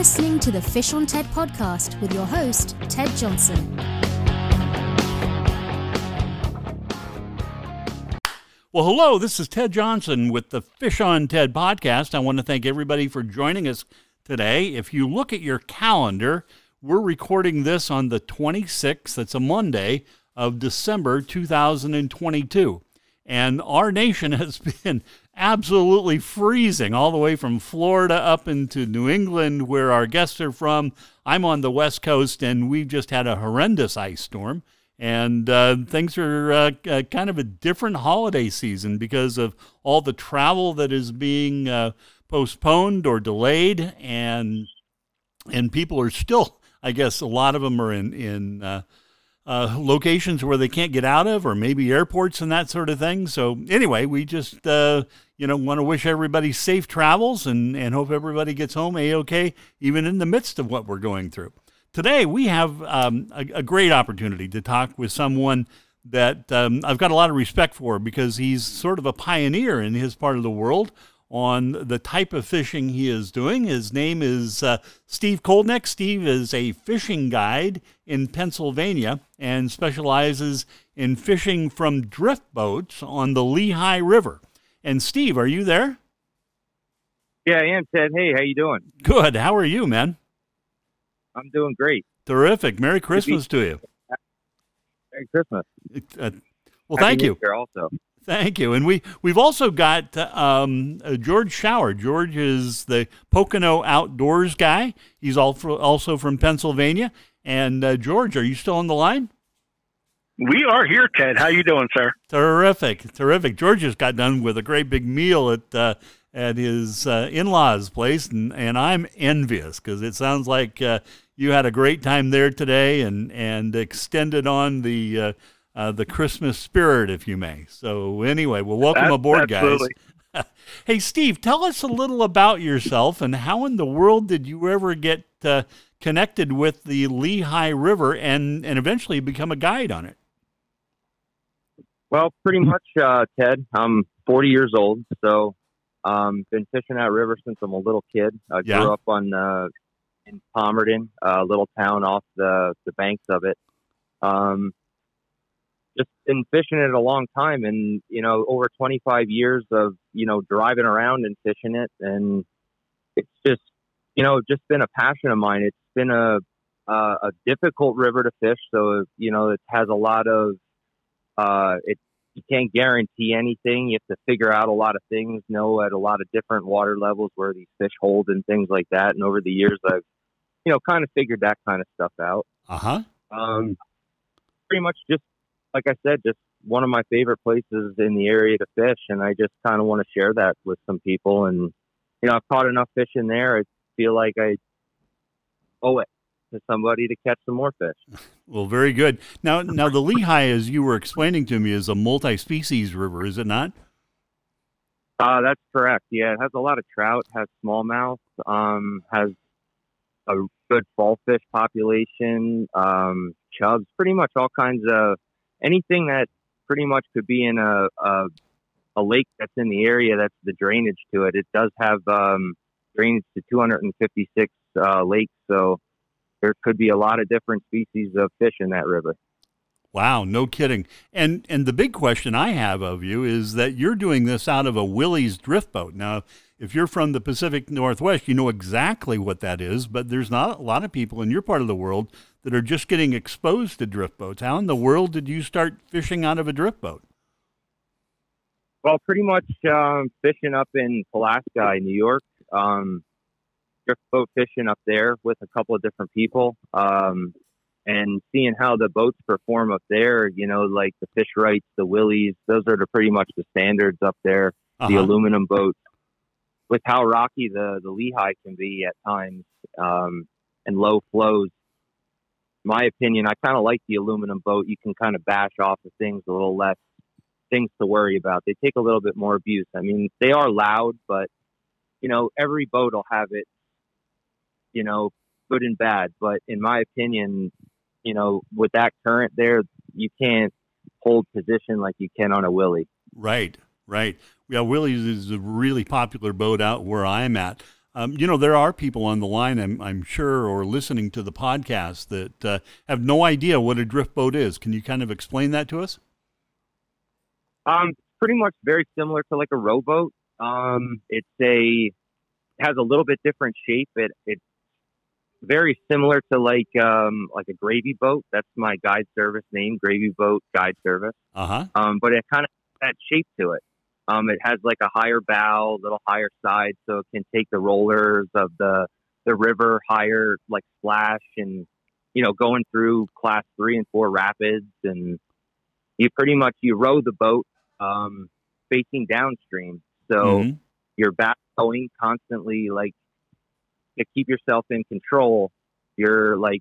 listening to the Fish on TED podcast with your host, Ted Johnson. Well, hello, this is Ted Johnson with the Fish on TED podcast. I want to thank everybody for joining us today. If you look at your calendar, we're recording this on the 26th, that's a Monday of December 2022. And our nation has been absolutely freezing all the way from Florida up into New England, where our guests are from. I'm on the West Coast, and we've just had a horrendous ice storm. And uh, things are uh, uh, kind of a different holiday season because of all the travel that is being uh, postponed or delayed, and and people are still, I guess, a lot of them are in in uh, locations where they can't get out of, or maybe airports and that sort of thing. So anyway, we just uh, you know want to wish everybody safe travels and and hope everybody gets home a okay, even in the midst of what we're going through. Today we have um, a, a, great opportunity to talk with someone that um, I've got a lot of respect for because he's sort of a pioneer in his part of the world on the type of fishing he is doing. His name is uh, Steve Koldneck. Steve is a fishing guide in Pennsylvania and specializes in fishing from drift boats on the Lehigh River. And Steve, are you there? Yeah, I am, Ted. Hey, how you doing? Good. How are you, man? I'm doing great. Terrific. Merry Christmas to you. Merry Christmas. Uh, well, Happy thank you. also. Thank you. And we, we've also got um, uh, George Shower. George is the Pocono Outdoors guy. He's also from Pennsylvania. And uh, George, are you still on the line? We are here, Ted. How you doing, sir? Terrific, terrific. George just got done with a great big meal at uh, at his uh, in-laws' place, and, and I'm envious because it sounds like uh, you had a great time there today, and and extended on the uh, the Christmas spirit, if you may. So anyway, well, welcome That's, aboard, absolutely. guys. hey, Steve, tell us a little about yourself and how in the world did you ever get uh, connected with the Lehigh River and and eventually become a guide on it? Well, pretty much, uh, Ted. I'm 40 years old, so um, been fishing that river since I'm a little kid. I yeah. grew up on uh, in Palmerton, a little town off the the banks of it. Um, just been fishing it a long time and you know over 25 years of you know driving around and fishing it. And it's just you know just been a passion of mine. It's been a a, a difficult river to fish. So you know it has a lot of uh it you can't guarantee anything. You have to figure out a lot of things know at a lot of different water levels where these fish hold and things like that. And over the years i've you know kind of figured that kind of stuff out. Uh-huh. Um pretty much just like I said, just one of my favorite places in the area to fish, and I just kind of want to share that with some people. And you know, I've caught enough fish in there. I feel like I owe it to somebody to catch some more fish. Well, very good. Now, now the Lehigh, as you were explaining to me, is a multi-species river, is it not? Uh, that's correct. Yeah, it has a lot of trout, has smallmouth, um, has a good fall fish population, um, chubs, pretty much all kinds of anything that pretty much could be in a, a, a lake that's in the area that's the drainage to it. It does have um, drainage to 256 uh, lakes, so there could be a lot of different species of fish in that river. Wow, no kidding. And and the big question I have of you is that you're doing this out of a Willie's drift boat. Now, if you're from the Pacific Northwest, you know exactly what that is, but there's not a lot of people in your part of the world that are just getting exposed to drift boats. How in the world did you start fishing out of a drift boat? Well, pretty much um, fishing up in Pulaski, New York. Um, drift boat fishing up there with a couple of different people. Um, and seeing how the boats perform up there, you know, like the Fish Rites, the willies, those are the pretty much the standards up there. Uh-huh. The aluminum boats, with how rocky the the Lehigh can be at times, um, and low flows, my opinion, I kind of like the aluminum boat. You can kind of bash off of things a little less things to worry about. They take a little bit more abuse. I mean, they are loud, but you know, every boat will have it, you know, good and bad. But in my opinion, you know, with that current there, you can't hold position like you can on a Willie. Right, right. Yeah, Willies is a really popular boat out where I'm at. Um, you know, there are people on the line, I'm, I'm sure, or listening to the podcast that uh, have no idea what a drift boat is. Can you kind of explain that to us? Um, pretty much very similar to like a rowboat. Um, it's a has a little bit different shape. It it's very similar to like um like a gravy boat. That's my guide service name, Gravy Boat Guide Service. Uh huh. Um, but it kind of that shape to it. Um, it has like a higher bow, a little higher side, so it can take the rollers of the the river higher, like splash, and you know going through class three and four rapids, and you pretty much you row the boat um, facing downstream, so Mhm. you're back going constantly, like to keep yourself in control. You're like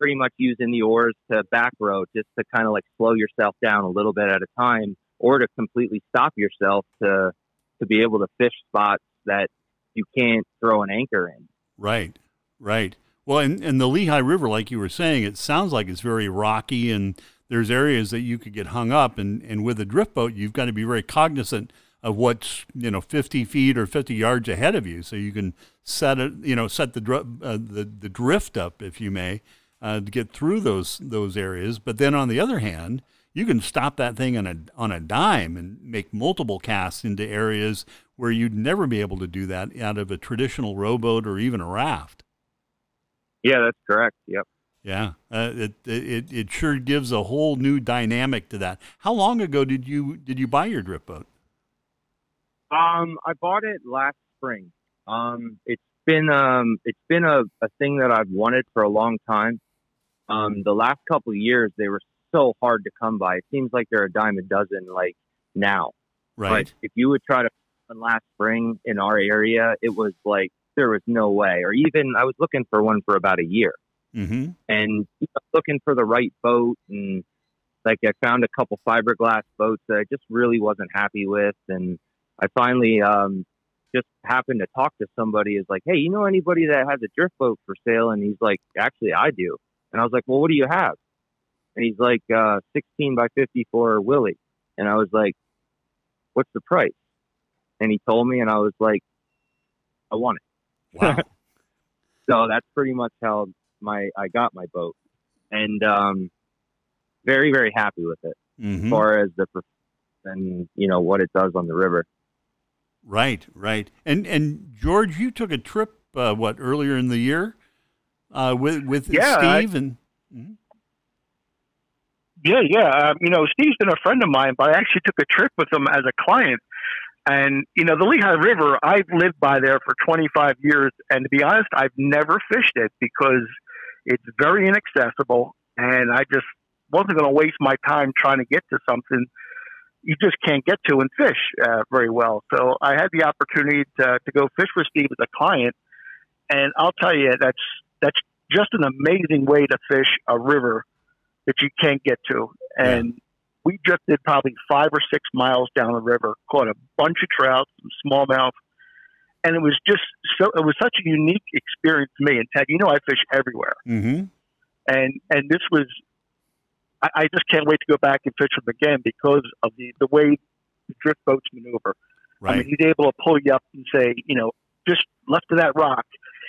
pretty much using the oars to back row just to kind of like slow yourself down a little bit at a time or to completely stop yourself to to be able to fish spots that you can't throw an anchor in. Right, right. Well, and, and the Lehigh River, like you were saying, it sounds like it's very rocky and there's areas that you could get hung up. And, and with a drift boat, you've got to be very cognizant of what's, you know, 50 feet or 50 yards ahead of you. So you can set it, you know, set the, uh, the, the drift up, if you may, uh, to get through those, those areas. But then on the other hand, you can stop that thing on a, on a dime and make multiple casts into areas where you'd never be able to do that out of a traditional rowboat or even a raft. Yeah, that's correct. Yep. Yeah, uh, it, it it sure gives a whole new dynamic to that. How long ago did you did you buy your drift boat? Um, I bought it last spring. Um, it's been um, it's been a, a thing that I've wanted for a long time. Um, the last couple of years they were so hard to come by. It seems like they're a dime a dozen like now. Right. But if you would try to find last spring in our area, it was like there was no way. Or even I was looking for one for about a year mm-hmm. and you know, looking for the right boat and like I found a couple fiberglass boats that I just really wasn't happy with and I finally um just happened to talk to somebody is like, Hey, you know anybody that has a drift boat for sale? And he's like, Actually I do. And I was like, Well what do you have? And he's like, uh sixteen by fifty for Willie. And I was like, What's the price? And he told me and I was like, I want it. Wow. So that's pretty much how my I got my boat, and um, very very happy with it hmm as far as the and you know what it does on the river. Right. Right. And and George, you took a trip uh, what earlier in the year uh, with with Yeah, I- Steve and Mhm. Yeah, yeah. Um, you know, Steve's been a friend of mine, but I actually took a trip with him as a client. And, you know, the Lehigh River, I've lived by there for 25 years. And to be honest, I've never fished it because it's very inaccessible. And I just wasn't going to waste my time trying to get to something you just can't get to and fish uh, very well. So I had the opportunity to, to go fish with Steve as a client. And I'll tell you, that's, that's just an amazing way to fish a river that you can't get to. And we just did probably five or six miles down the river, caught a bunch of trout, some smallmouth, and it was just so. It was such a unique experience to me. And Ted, you know, I fish everywhere, Mhm. and and this was. I, I just can't wait to go back and fish him again because of the the way the drift boats maneuver. I right. mean, he's able to pull you up and say, you know, just left of that rock,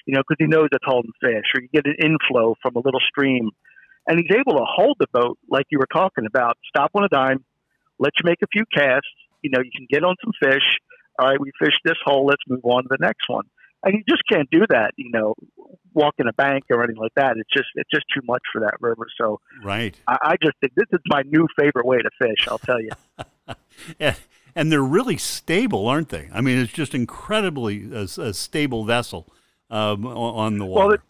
you know, because he knows it's holding fish, or you get an inflow from a little stream. And he's able to hold the boat like you were talking about, stop on a dime, let you make a few casts, you know, you can get on some fish. All right, we fished this hole, let's move on to the next one. And you just can't do that, you know, walking a bank or anything like that. It's just it's just too much for that river. So right. I, I just think this is my new favorite way to fish, I'll tell you. And, and they're really stable, aren't they? I mean, it's just incredibly a, a stable vessel um, on the Well, water.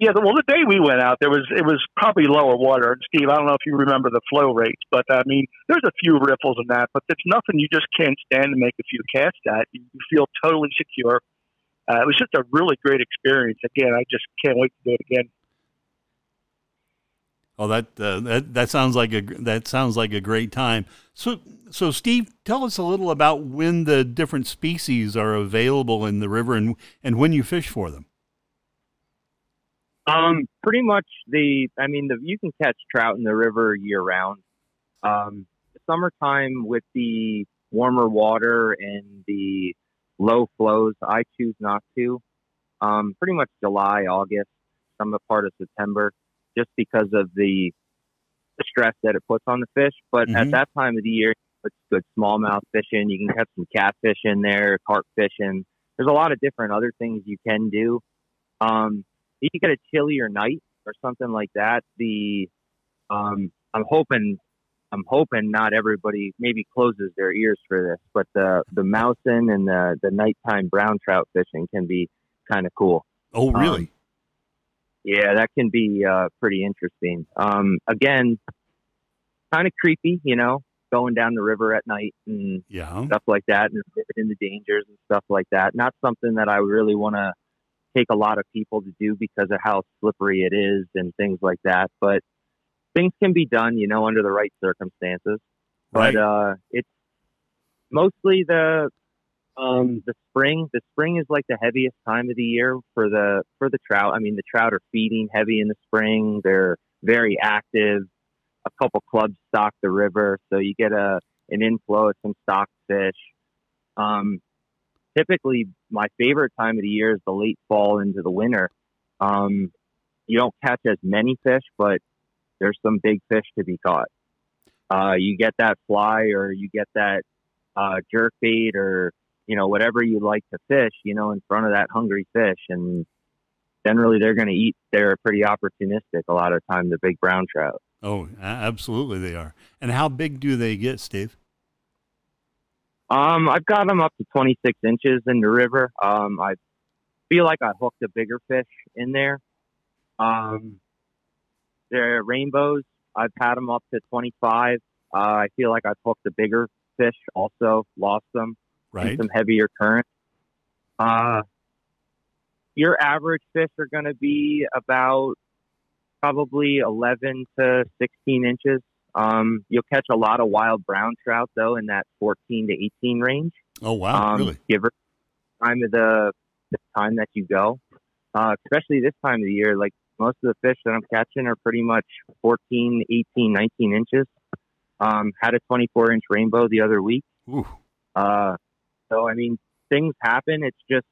Yeah, well, the day we went out, there was it was probably lower water. Steve, I don't know if you remember the flow rates, but I mean, there's a few riffles in that, but it's nothing you just can't stand to make a few casts at. You you feel totally secure. Uh, it was just a really great experience. Again, I just can't wait to do it again. Oh, that, uh, that that sounds like a that sounds like a great time. So, so Steve, tell us a little about when the different species are available in the river and and when you fish for them. Um, pretty much the. I mean, the you can catch trout in the river year round. Um, summertime with the warmer water and the low flows. I choose not to. Um, pretty much July, August, some part of September, just because of the, the stress that it puts on the fish. But Mhm. at that time of the year, it's good smallmouth fishing. You can catch some catfish in there, carp fishing. There's a lot of different other things you can do. Um, you get a chillier night or something like that, the um, I'm hoping I'm hoping not everybody maybe closes their ears for this, but the the mousing and the the nighttime brown trout fishing can be kind of cool. Oh, really? Um, Yeah, that can be uh, pretty interesting. Um, again, kind of creepy, you know, going down the river at night and yeah. stuff like that, and in the dangers and stuff like that. Not something that I really want to take a lot of people to do because of how slippery it is and things like that. But things can be done, you know, under the right circumstances. Right. But uh, it's mostly the um, the spring. The spring is like the heaviest time of the year for the for the trout. I mean, the trout are feeding heavy in the spring. They're very active. A couple clubs stock the river, so you get a an inflow of some stock fish. Um, typically, my favorite time of the year is the late fall into the winter. Um, you don't catch as many fish, but there's some big fish to be caught. Uh, you get that fly, or you get that uh, jerk bait, or you know whatever you like to fish. You know, in front of that hungry fish, and generally they're going to eat. They're pretty opportunistic a lot of time. The big brown trout. Oh, absolutely they are. And how big do they get, Steve? Um, I've got them up to 26 inches in the river. Um, I feel like I hooked a bigger fish in there. Um, they're rainbows. I've had them up to 25. Uh, I feel like I've hooked a bigger fish also, lost them in Right. some heavier current. Uh, your average fish are going to be about probably 11 to 16 inches. Um, you'll catch a lot of wild brown trout though in that 14 to 18 range. Oh, wow. um, really? Give or time of the, the time that you go, uh, especially this time of the year. Like most of the fish that I'm catching are pretty much 14, 18, 19 inches. Um, had a 24 inch rainbow the other week. Ooh. Uh, so I mean, things happen. It's just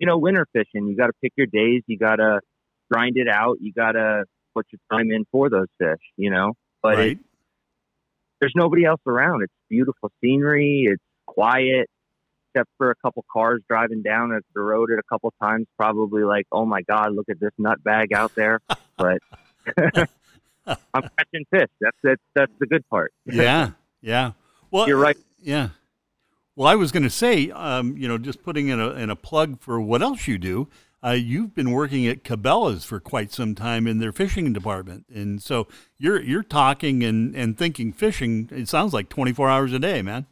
you know, winter fishing. You got to pick your days. You got to grind it out. You got to put your time in for those fish. You know, but right. it, there's nobody else around. It's beautiful scenery. It's quiet, except for a couple cars driving down the road at a couple times. Probably like, oh my god, look at this nut bag out there. But I'm catching fish. That's that's that's the good part. yeah. Yeah. Well, You're right. Yeah. Well, I was going to say, um, you know, just putting in a, in a plug for what else you do. Uh, you've been working at Cabela's for quite some time in their fishing department, and so you're you're talking and, and thinking fishing. It sounds like 24 hours a day, man.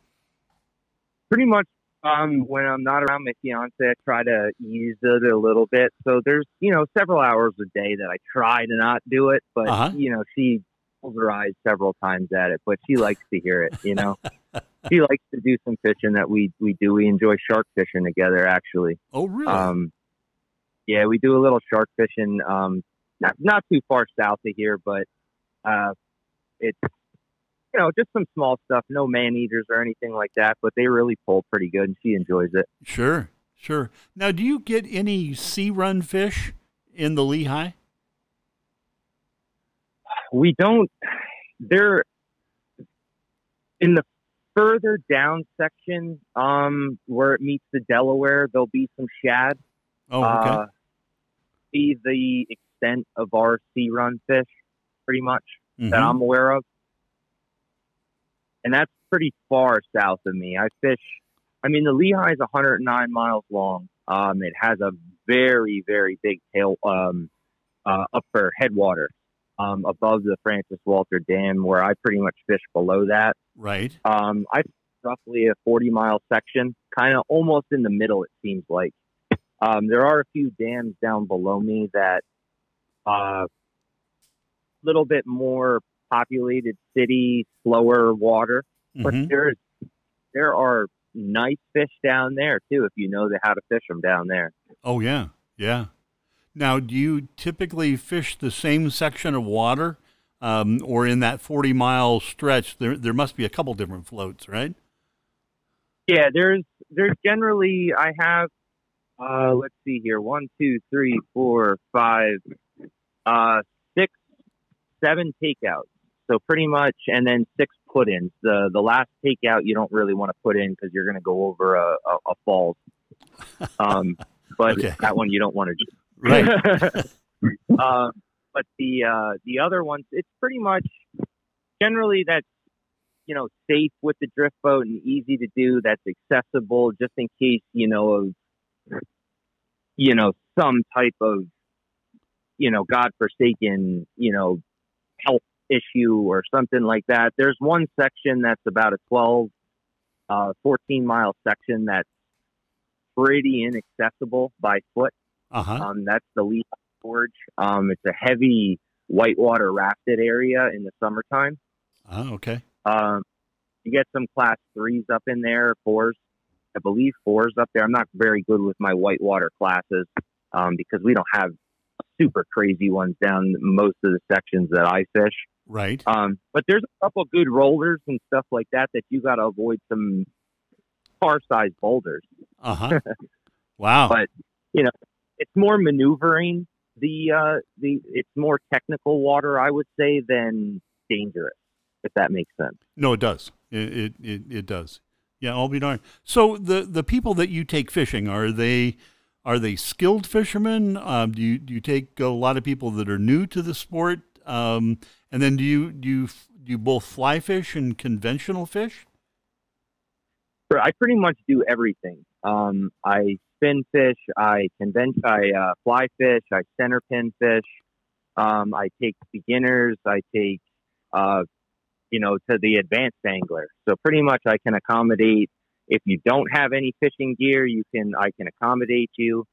pretty much um, when I'm not around my fiance, I try to ease it a little bit. So there's, you know, several hours a day that I try to not do it, but Uh-huh. you know, she pulls her eyes several times at it, but she likes to hear it. You know, she likes to do some fishing that we we do. We enjoy shark fishing together, actually. Oh, really? Um, yeah, we do a little shark fishing. Um, not not too far south of here, but uh, it's you know just some small stuff. No man eaters or anything like that, but they really pull pretty good, and she enjoys it. sure, sure. Now, do you get any sea run fish in the Lehigh? We don't. They're in the further down section, um, where it meets the Delaware. There'll be some shad. Oh, okay. Uh, be the extent of our sea run fish, pretty much. that Mhm. I'm aware of. And that's pretty far south of me. I fish, I mean, the Lehigh is 109 miles long. Um, it has a very, very big tail, um, uh, upper headwater, um, above the Francis Walter Dam, where I pretty much fish below that. Right. Um, I roughly a 40 mile section, kind of almost in the middle, it seems like. Um, there are a few dams down below me that, uh, little bit more populated city, slower water, but Mhm. there's, there are nice fish down there too, if you know the, how to fish them down there. Oh yeah, yeah. Now, do you typically fish the same section of water, um, or in that forty mile stretch? There, there must be a couple different floats, right? Yeah, there's there's generally I have uh, let's see here one two three four five uh, six seven takeouts. So pretty much, and then six put-ins. The the last takeout you don't really want to put in because you're going to go over a, a, a falls. Um, but Okay. that one you don't want to do. Right. um, but the uh, the other ones, it's pretty much generally that's you know safe with the drift boat and easy to do. That's accessible, just in case you know of you know some type of you know godforsaken you know health issue or something like that. There's one section that's about a 12, uh, 14 mile section that's pretty inaccessible by foot. Uh huh. Um, that's the Lehigh Gorge. Um, it's a heavy whitewater rafted area in the summertime. Oh, okay. Um, you get some class threes up in there, fours. I believe fours up there. I'm not very good with my whitewater classes um, because we don't have super crazy ones down most of the sections that I fish. Right. Um, but there's a couple good rollers and stuff like that that you got to avoid some car sized boulders. Uh huh. wow. But you know, it's more maneuvering. The uh, the it's more technical water, I would say, than dangerous. If that makes sense. No, it does. It, it it it does. Yeah, I'll be darned. So the the people that you take fishing are they are they skilled fishermen? Um, do you do you take a lot of people that are new to the sport? Um, and then do you do you do you both fly fish and conventional fish? I pretty much do everything. Um, I spin fish. I convent. I uh, fly fish. I center pin fish. Um, I take beginners. I take, uh, you know, to the advanced angler. So pretty much, I can accommodate. If you don't have any fishing gear, you can. I can accommodate you.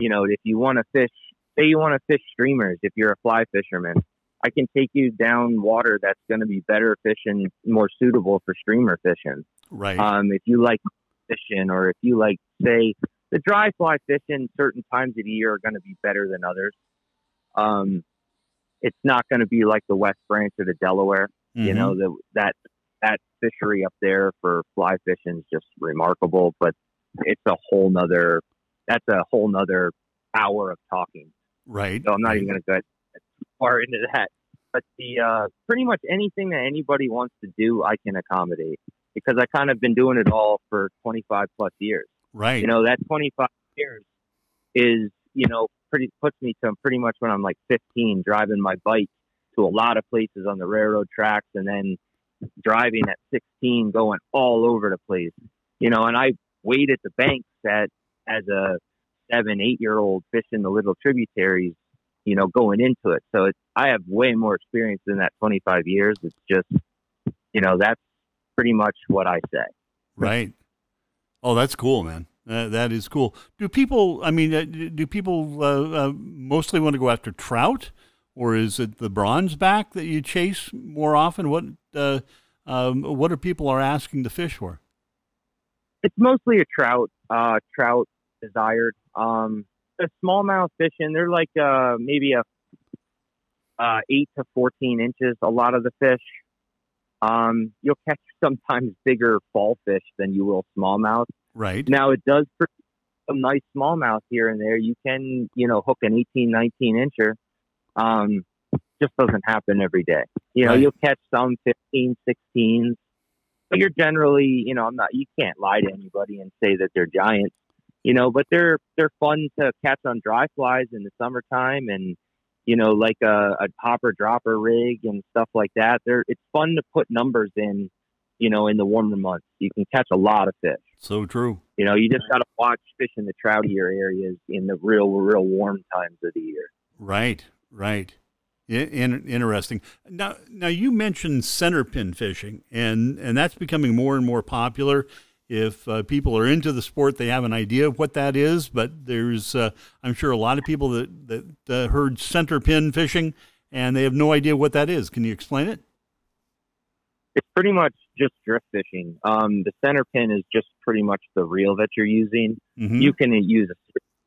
You know, if you want to fish, say you want to fish streamers. If you're a fly fisherman, I can take you down water that's going to be better fishing, more suitable for streamer fishing. Right. Um, if you like fishing, or if you like, say, the dry fly fishing, certain times of the year are going to be better than others. Um, it's not going to be like the West Branch or the Delaware. You Mhm. know, the, that that fishery up there for fly fishing is just remarkable. But it's a whole nother. That's a whole nother hour of talking. Right. So I'm not even going to go far into that. But the uh, pretty much anything that anybody wants to do, I can accommodate because I kind of been doing it all for 25 plus years. Right. You know, that 25 years is you know pretty puts me to pretty much when I'm like 15, driving my bike to a lot of places on the railroad tracks, and then driving at 16, going all over the place. You know, and I wait at the banks at as a seven, eight year old fishing the little tributaries, you know, going into it. So it's, I have way more experience than that 25 years. It's just, you know, that's pretty much what I say. Right. Oh, that's cool, man. Uh, that is cool. Do people? I mean, uh, do people uh, uh, mostly want to go after trout, or is it the bronze back that you chase more often? What uh, um, what are people are asking to fish for? It's mostly a trout, uh, trout desired. Um, the smallmouth fishing, they're like, uh, maybe a, uh, eight to 14 inches, a lot of the fish. Um, you'll catch sometimes bigger fall fish than you will smallmouth. Right. Now it does produce some nice smallmouth here and there. You can, you know, hook an 18, 19 incher. Um, just doesn't happen every day. You know, Right. you'll catch some 15, 16s, but you're generally, you know, I'm not, you can't lie to anybody and say that they're giants, you know, but they're, they're fun to catch on dry flies in the summertime and, you know, like a, a hopper dropper rig and stuff like that. They're, it's fun to put numbers in, you know, in the warmer months. You can catch a lot of fish. So true. You know, you just got to watch fish in the troutier areas in the real, real warm times of the year. Right. Right. In, interesting. Now, now you mentioned center pin fishing, and and that's becoming more and more popular. If uh, people are into the sport, they have an idea of what that is. But there's, uh, I'm sure, a lot of people that that uh, heard center pin fishing, and they have no idea what that is. Can you explain it? It's pretty much just drift fishing. Um, the center pin is just pretty much the reel that you're using. Mhm. You can use a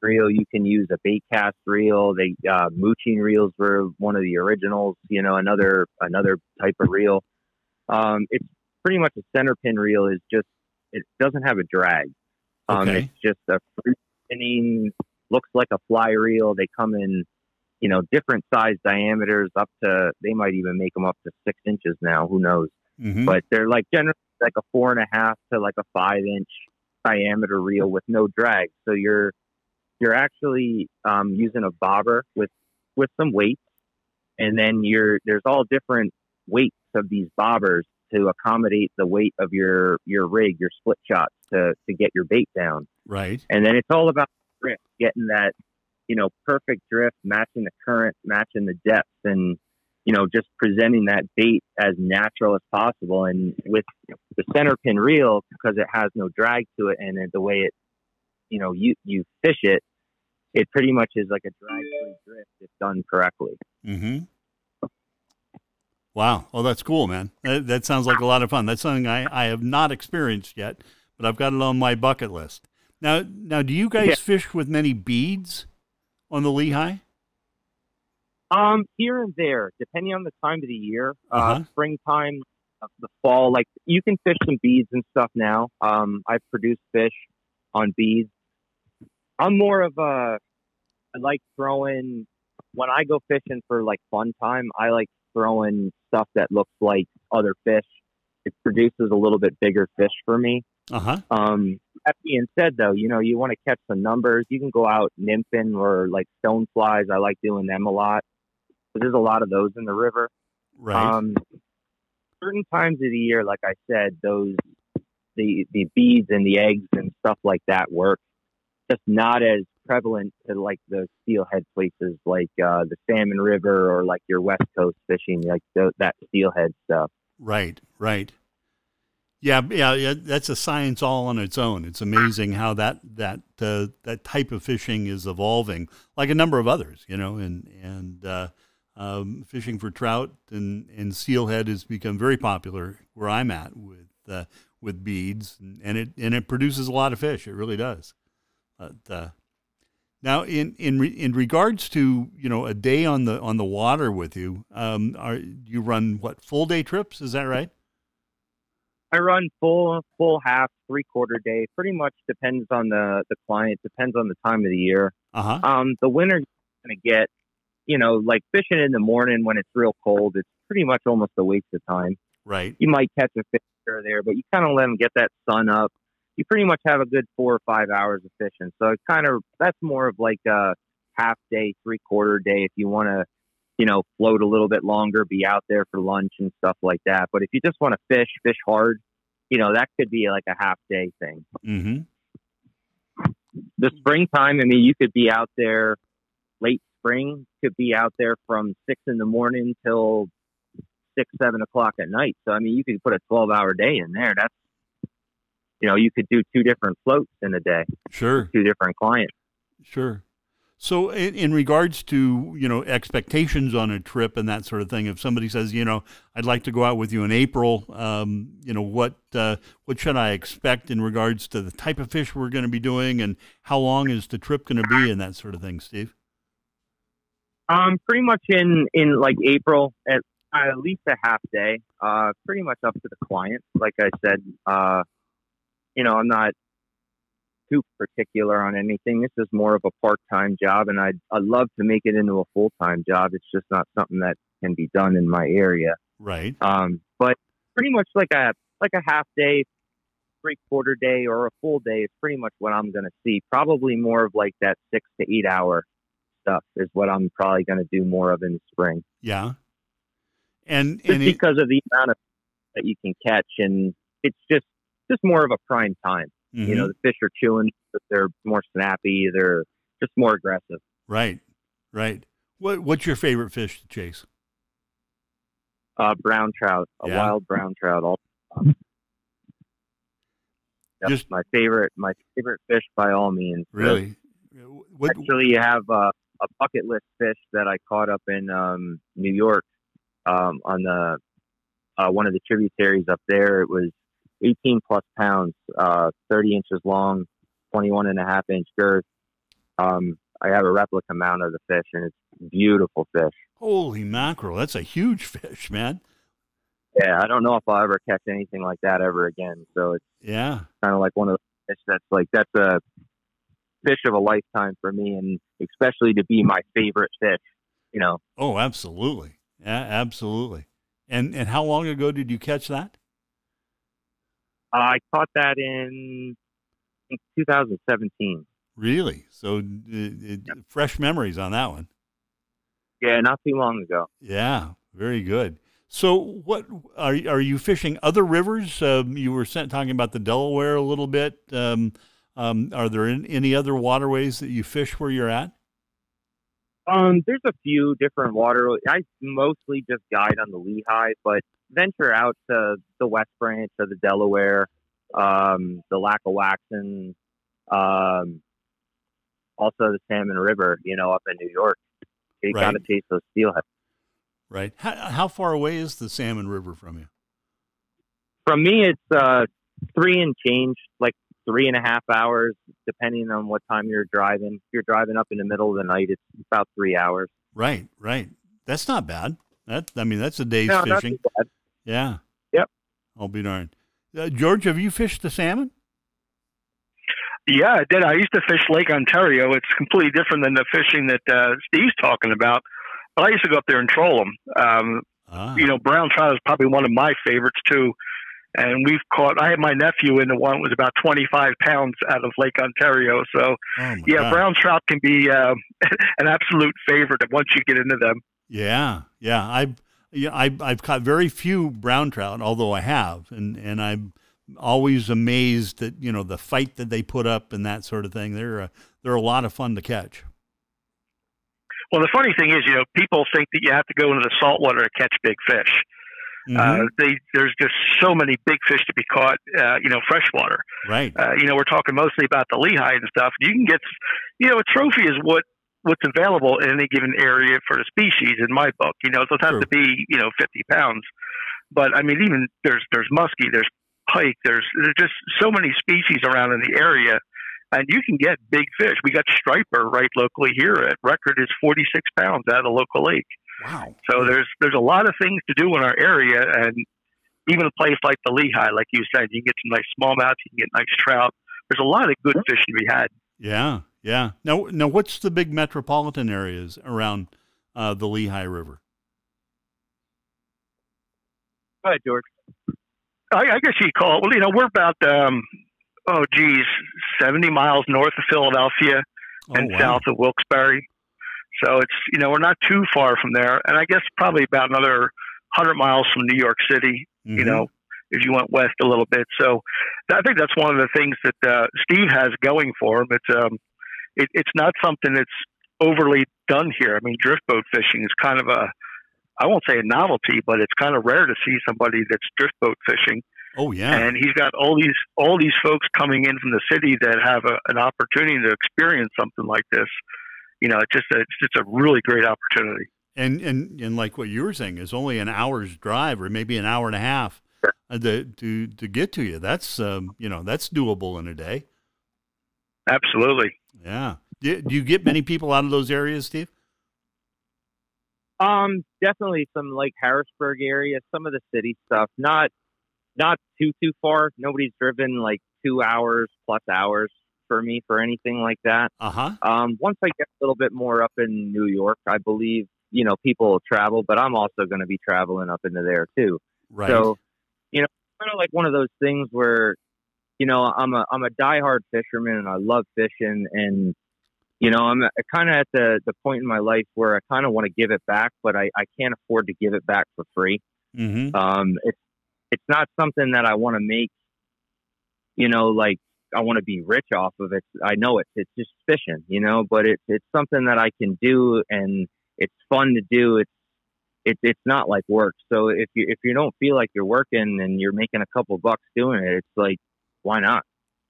reel, you can use a bait cast reel. They uh, mooching reels were one of the originals. You know, another another type of reel. Um, it's pretty much a center pin reel is just it doesn't have a drag. Um, Okay. It's just a free spinning, looks like a fly reel. They come in, you know, different size diameters up to, they might even make them up to six inches now. Who knows? Mhm. But they're like generally like a four and a half to like a five inch diameter reel with no drag. So you're, you're actually um, using a bobber with, with some weights. And then you're, there's all different weights of these bobbers to accommodate the weight of your, your rig, your split shots to, to get your bait down. right. And then it's all about drift, getting that, you know, perfect drift, matching the current, matching the depth, and you know, just presenting that bait as natural as possible. And with the center pin reel, because it has no drag to it, and the way it, you know, you you fish it, it pretty much is like a drag-free drift if done correctly. Mm-hmm. Wow. Well, that's cool, man. That, that sounds like a lot of fun. That's something I, I have not experienced yet, but I've got it on my bucket list. Now, now, do you guys Yeah. fish with many beads on the Lehigh? Um, here and there, depending on the time of the year. uh Uh-huh. springtime, uh, the fall, like you can fish some beads and stuff now. Um, I've produced fish on beads. I'm more of a, I like throwing, when I go fishing for like fun time, I like throwing stuff that looks like other fish. It produces a little bit bigger fish for me. Uh huh. Um, that being said, though, you know, you want to catch some numbers. You can go out nymphing or like stone flies. I like doing them a lot. But there's a lot of those in the river. Right. Um, certain times of the year, like I said, those the the beads and the eggs and stuff like that work. Just not as prevalent to like the steelhead places, like uh, the Salmon River or like your West Coast fishing, like the, that steelhead stuff. Right, right. Yeah, yeah, yeah. That's a science all on its own. It's amazing how that that uh, that type of fishing is evolving, like a number of others, you know. And and uh, um, fishing for trout and and steelhead has become very popular where I'm at with uh, with beads, and it and it produces a lot of fish. It really does. Uh, now, in in re, in regards to you know a day on the on the water with you, um, are you run what full day trips? Is that right? I run full, full half, three quarter day. Pretty much depends on the the client. Depends on the time of the year. Uh huh. Um, the winter you're gonna get, you know, like fishing in the morning when it's real cold. It's pretty much almost a waste of time. Right. You might catch a fish there, but you kind of let them get that sun up. You pretty much have a good four or five hours of fishing. So it's kind of that's more of like a half day, three quarter day if you want to, you know, float a little bit longer, be out there for lunch and stuff like that. But if you just want to fish, fish hard, you know, that could be like a half day thing. Mm-hmm. the springtime, I mean, you could be out there late spring, could be out there from six in the morning till six, seven o'clock at night. So, I mean, you could put a 12 hour day in there. That's, you know, you could do two different floats in a day, Sure. two different clients. Sure. So, in, in regards to you know expectations on a trip and that sort of thing, if somebody says, you know, I'd like to go out with you in April, um, you know, what uh, what should I expect in regards to the type of fish we're going to be doing, and how long is the trip going to be, and that sort of thing, Steve? Um, pretty much in, in like April, at, at least a half day, uh, pretty much up to the client. Like I said, uh, you know, I'm not too particular on anything. This is more of a part-time job, and I'd I'd love to make it into a full-time job. It's just not something that can be done in my area. Right. Um, but pretty much like a like a half day, three quarter day, or a full day is pretty much what I'm going to see. Probably more of like that six to eight hour stuff is what I'm probably going to do more of in the spring, Yeah. And just and it, because of the amount of that you can catch, and it's just just more of a prime time. You know, Mhm. the fish are chewing, but they're more snappy. They're just more aggressive. right, right. What what's your favorite fish to chase? Uh, brown trout, a Yeah. wild brown trout. All that's Just- my favorite. My favorite fish by all means. Really? What, Actually, you have uh, a bucket list fish that I caught up in um, New York um, on the uh, one of the tributaries up there. It was 18 plus pounds, uh, 30 inches long, 21 and a half inch girth. Um, I have a replica mount of the fish, and it's beautiful fish. holy mackerel! That's a huge fish, man. Yeah, I don't know if I'll ever catch anything like that ever again. So it's Yeah. kind of like one of the fish. That's like that's a fish of a lifetime for me, and especially to be my favorite fish. You know. Oh, absolutely, yeah, absolutely. And and how long ago did you catch that? I caught that in 2017. Really? So it, it, yep. fresh memories on that one. Yeah, not too long ago. Yeah, very good. So, what are are you fishing other rivers? Um, you were talking about the Delaware a little bit. Um, um, are there any other waterways that you fish where you're at? Um, there's a few different water. I mostly just guide on the Lehigh, but venture out to the West Branch of the Delaware, um, the Lackawaxen, um, also the Salmon River. You know, up in New York, you right. got to taste those steelhead. Right. How, how, far away is the Salmon River from you? From me, it's uh, three and change, like three and a half hours, depending on what time you're driving. If you're driving up in the middle of the night, it's about three hours. Right, right. That's not bad. That I mean, that's a day's no, fishing. Yeah. Yep. I'll be darned. Uh, George, have you fished the salmon? Yeah, I did. I used to fish Lake Ontario. It's completely different than the fishing that uh, Steve's talking about. But I used to go up there and troll them. Um, ah. You know, brown trout is probably one of my favorites too and we've caught. I had my nephew in the one was about 25 pounds out of Lake Ontario. So, oh yeah, God. brown trout can be uh, an absolute favorite once you get into them. Yeah, yeah. I've yeah, I, I've caught very few brown trout, although I have, and and I'm always amazed at you know the fight that they put up and that sort of thing. They're a, they're a lot of fun to catch. Well, the funny thing is, you know, people think that you have to go into the saltwater to catch big fish. Mm-hmm. Uh, they, there's just so many big fish to be caught, uh, you know, freshwater. Right. Uh, you know, we're talking mostly about the Lehigh and stuff. You can get, you know, a trophy is what what's available in any given area for the species. In my book, you know, it doesn't have to be, you know, 50 pounds. But I mean, even there's there's muskie, there's pike, there's there's just so many species around in the area and you can get big fish. We got striper right locally here at record is 46 pounds out of the local lake. Wow. So there's there's a lot of things to do in our area, and even a place like the Lehigh, like you said, you can get some nice smallmouth, you can get nice trout. There's a lot of good fishing to be had. Yeah, yeah. Now, now, what's the big metropolitan areas around uh, the Lehigh River? Go ahead, George. I, I guess you call it. Well, you know, we're about um, oh, geez, seventy miles north of Philadelphia oh, and wow. south of Wilkes-Barre. So it's you know we're not too far from there, and I guess probably about another hundred miles from New York City. Mm-hmm. You know, if you went west a little bit. So I think that's one of the things that uh, Steve has going for him. It's um, it, it's not something that's overly done here. I mean, drift boat fishing is kind of a I won't say a novelty, but it's kind of rare to see somebody that's drift boat fishing. Oh yeah, and he's got all these all these folks coming in from the city that have a, an opportunity to experience something like this you know, it's just a, it's just a really great opportunity. And, and, and like what you were saying is only an hour's drive or maybe an hour and a half uh, to, to, to get to you. That's, um, you know, that's doable in a day. Absolutely. Yeah. Do, you get many people out of those areas, Steve? Um, definitely some like Harrisburg area, some of the city stuff. Not not too too far. Nobody's driven like two hours plus hours for me for anything like that. Uh huh. Um, once I get a little bit more up in New York, I believe you know people will travel, but I'm also going to be traveling up into there too. Right. So, you know, kind of like one of those things where, you know, I'm a I'm a diehard fisherman and I love fishing, and you know, I'm kind of at the the point in my life where I kind of want to give it back, but I I can't afford to give it back for free. Mm-hmm. Um, it's it's not something that I want to make, you know, like I want to be rich off of it. I know it. It's just fishing, you know, but it's it's something that I can do and it's fun to do. It's it's it's not like work. So if you if you don't feel like you're working and you're making a couple bucks doing it, it's like why not?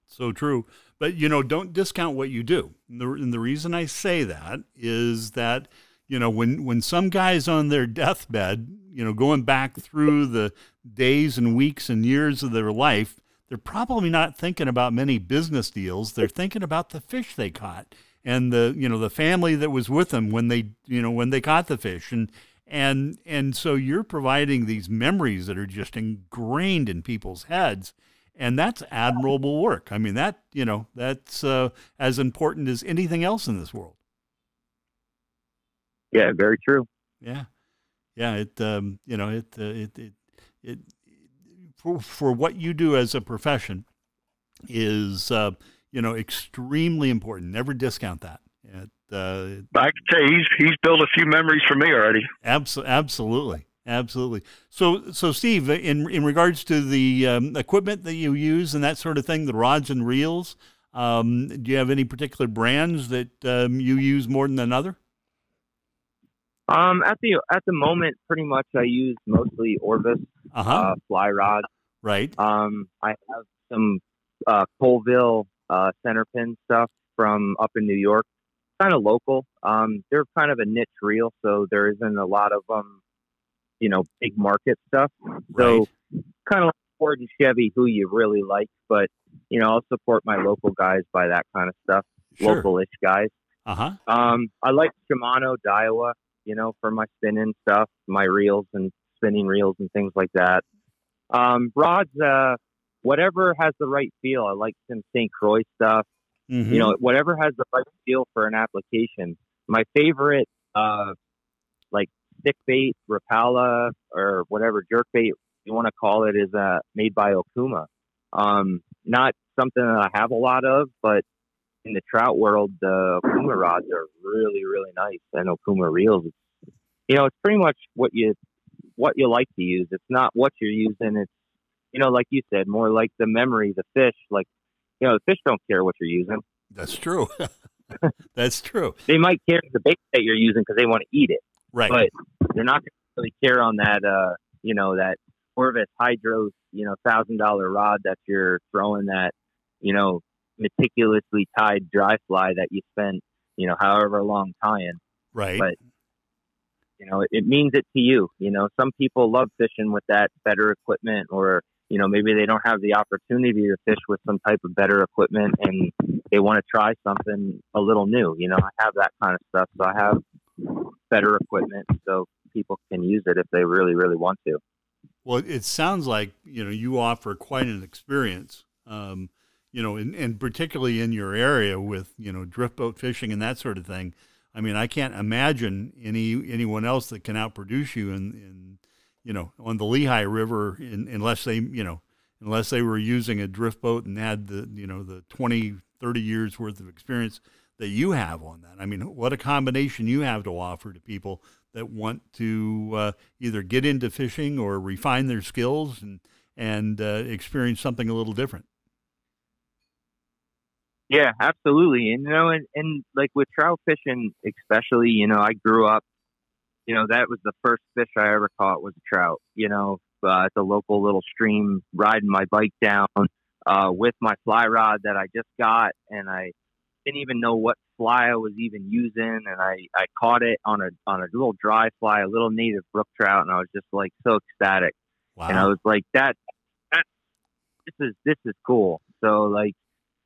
So true. But you know, don't discount what you do. And the, and the reason I say that is that you know when when some guys on their deathbed, you know, going back through the days and weeks and years of their life they're probably not thinking about many business deals. They're thinking about the fish they caught and the you know the family that was with them when they you know when they caught the fish and and and so you're providing these memories that are just ingrained in people's heads and that's admirable work. I mean, that you know, that's uh, as important as anything else in this world. Yeah, very true. Yeah, yeah. It um, you know it uh, it it it for, for what you do as a profession is uh, you know extremely important. Never discount that. It, uh, I can say he's he's built a few memories for me already. Abso- absolutely, absolutely. So so Steve, in in regards to the um, equipment that you use and that sort of thing, the rods and reels. Um, do you have any particular brands that um, you use more than another? Um, at the at the moment, pretty much I use mostly Orvis Uh-huh. uh, fly rods. right. Um, I have some uh, Colville uh, center pin stuff from up in New York, kind of local. Um, they're kind of a niche reel, so there isn't a lot of um, you know, big market stuff. So Right. kind of like Ford and Chevy, who you really like, but you know, I'll support my local guys by that kind of stuff, Sure. local-ish guys. Uh huh. Um, I like Shimano Daiwa, you know, for my spinning stuff, my reels and spinning reels and things like that. Um, rods, uh, whatever has the right feel. I like some St. Croix stuff, Mm-hmm. you know, whatever has the right feel for an application. My favorite, uh, like stick bait, Rapala, or whatever jerk bait you want to call it, is uh, made by Okuma. Um, not something that I have a lot of, but in the trout world, the Okuma rods are really, really nice, and Okuma reels. You know, it's pretty much what you what you like to use. It's not what you're using. It's you know, like you said, more like the memory, the fish. Like you know, the fish don't care what you're using. That's true. That's true. They might care the bait that you're using because they want to eat it, Right. but they're not going to really care on that. Uh, you know, that Orvis Hydros, you know, thousand dollar rod that you're throwing that, you know, meticulously tied dry fly that you spent, you know, however long tying. right. but- you know, it, it means it to you. You know, some people love fishing with that better equipment, or you know, maybe they don't have the opportunity to fish with some type of better equipment, and they want to try something a little new. You know, I have that kind of stuff, so I have better equipment, so people can use it if they really, really want to. Well, it sounds like you know you offer quite an experience, um, you know, and, and particularly in your area with you know drift boat fishing and that sort of thing. I mean, I can't imagine any anyone else that can outproduce you in, in you know on the Lehigh River, in, unless they you know unless they were using a drift boat and had the you know the 20, 30 years worth of experience that you have on that. I mean, what a combination you have to offer to people that want to uh, either get into fishing or refine their skills and and uh, experience something a little different. Yeah, absolutely. And you know, and, and like with trout fishing, especially, you know, I grew up. You know, that was the first fish I ever caught was a trout. You know, uh, at the local little stream, riding my bike down uh, with my fly rod that I just got, and I didn't even know what fly I was even using, and I I caught it on a on a little dry fly, a little native brook trout, and I was just like so ecstatic Wow. and I was like, that, that, this is this is cool. So like,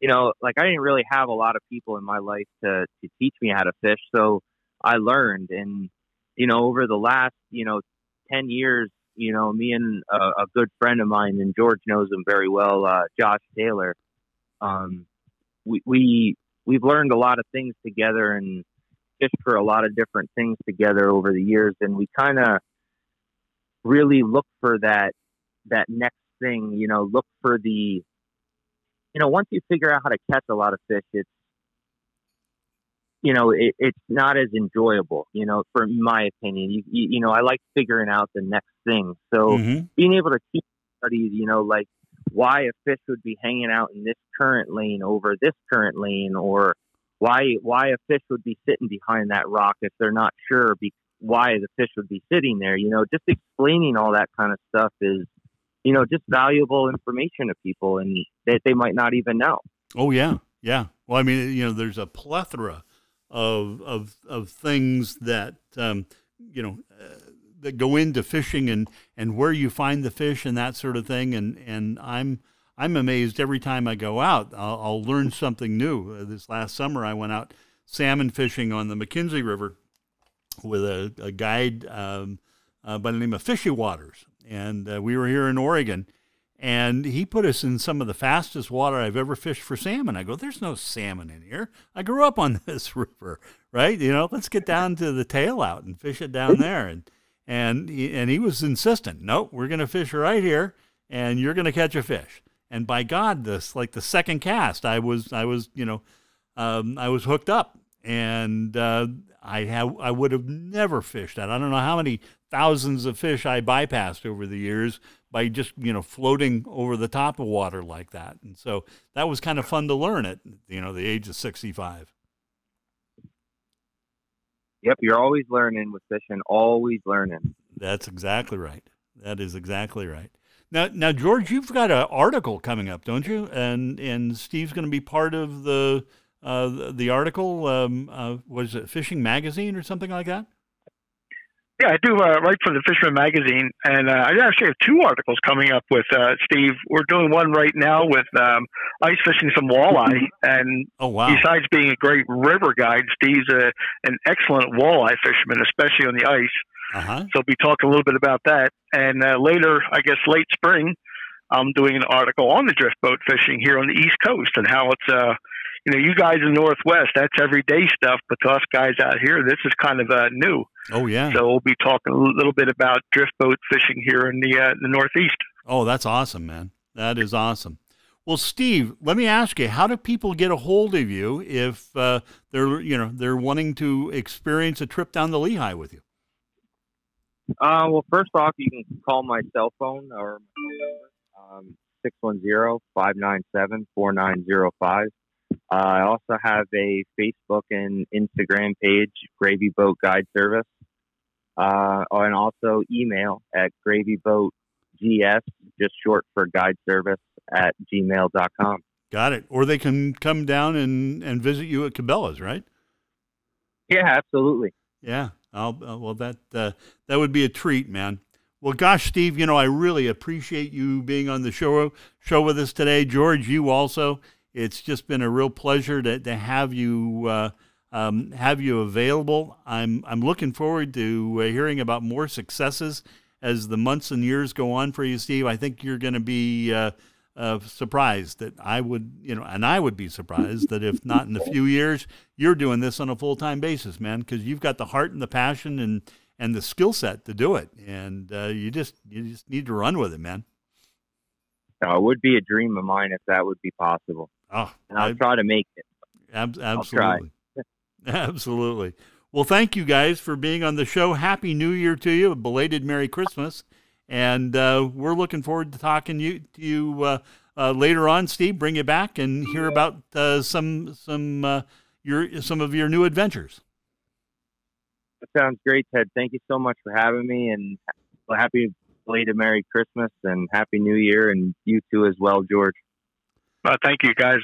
you know, like I didn't really have a lot of people in my life to to teach me how to fish, so I learned, and you know, over the last you know ten years, you know, me and a, a good friend of mine, and George knows him very well, uh, Josh Taylor. Um, we we we've learned a lot of things together and fished for a lot of different things together over the years, and we kind of really look for that that next thing you know look for the you know once you figure out how to catch a lot of fish it's you know it, it's not as enjoyable you know for my opinion you, you, you know i like figuring out the next thing so Mhm. being able to keep somebody you know like why a fish would be hanging out in this current lane over this current lane or why why a fish would be sitting behind that rock if they're not sure be, why the fish would be sitting there. You know just explaining all that kind of stuff is you know just valuable information to people and that they might not even know. Oh yeah, yeah. Well, I mean, you know, there's a plethora of of of things that um, you know uh, that go into fishing and and where you find the fish and that sort of thing. And and I'm I'm amazed every time I go out. I'll, I'll learn something new. Uh, this last summer, I went out salmon fishing on the McKenzie River with a, a guide um, uh, by the name of Fishy Waters, and uh, we were here in Oregon and he put us in some of the fastest water I've ever fished for salmon. I go, there's no salmon in here. I grew up on this river, right? You know, let's get down to the tail out and fish it down there. And and he, and he was insistent. Nope, we're going to fish right here, and you're going to catch a fish. And by God, this like the second cast, I was I was you know, um, I was hooked up, and uh, I have I would have never fished that. I don't know how many thousands of fish I bypassed over the years by just you know floating over the top of water like that. And so that was kind of fun to learn at you know the age of 65. Yep, you're always learning with fishing, always learning. That's exactly right. That is exactly right. Now, now, George, you've got an article coming up, don't you? And and Steve's going to be part of the uh, the article. Um, uh, was it Fishing Magazine or something like that? Yeah, I do uh, write for the Fisherman magazine, and uh, I actually have two articles coming up with uh, Steve. We're doing one right now with um, ice fishing some walleye, and oh, wow. besides being a great river guide, Steve's a, an excellent walleye fisherman, especially on the ice. Uh-huh. So we'll be talking a little bit about that. And uh, later, I guess late spring, I'm doing an article on the drift boat fishing here on the East Coast and how it's uh, you know, you guys in the Northwest, that's everyday stuff, but to us guys out here, this is kind of uh, new. Oh yeah. So we'll be talking a little bit about drift boat fishing here in the uh, the Northeast. Oh, that's awesome, man. That is awesome. Well, Steve, let me ask you: How do people get a hold of you if uh, they're you know they're wanting to experience a trip down the Lehigh with you? Uh, well, first off, you can call my cell phone or my phone number, um, 610-597-4905. Uh, I also have a Facebook and Instagram page, Gravy Boat Guide Service, uh, and also email at gravyboatgs, just short for guide service at gmail.com. Got it. Or they can come down and, and visit you at Cabela's, right? Yeah, absolutely. Yeah. I'll, uh, well, that uh, that would be a treat, man. Well, gosh, Steve, you know I really appreciate you being on the show show with us today. George, you also it's just been a real pleasure to, to have you uh, um, have you available. I'm I'm looking forward to uh, hearing about more successes as the months and years go on for you, Steve. I think you're going to be uh, uh, surprised that I would, you know, and I would be surprised that if not in a few years, you're doing this on a full time basis, man, because you've got the heart and the passion and and the skill set to do it, and uh, you just you just need to run with it, man. It would be a dream of mine if that would be possible. Oh, and I'll I, try to make it. Ab- absolutely. absolutely. Well, thank you guys for being on the show. Happy New Year to you. A belated Merry Christmas. And uh, we're looking forward to talking you, to you uh, uh, later on, Steve. Bring you back and hear about uh, some some uh, your some of your new adventures. That sounds great, Ted. Thank you so much for having me, and happy belated Merry Christmas and Happy New Year, and you too as well, George. Uh, thank you, guys.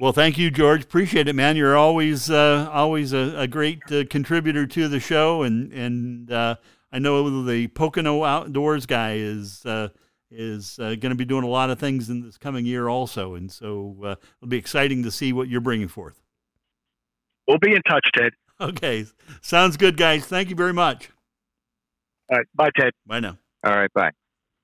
Well, thank you, George. Appreciate it, man. You're always uh, always a, a great uh, contributor to the show, and and uh, I know the Pocono Outdoors guy is uh, is uh, going to be doing a lot of things in this coming year, also, and so uh, it'll be exciting to see what you're bringing forth. We'll be in touch, Ted. Okay, sounds good, guys. Thank you very much. All right, bye, Ted. Bye now. All right, bye.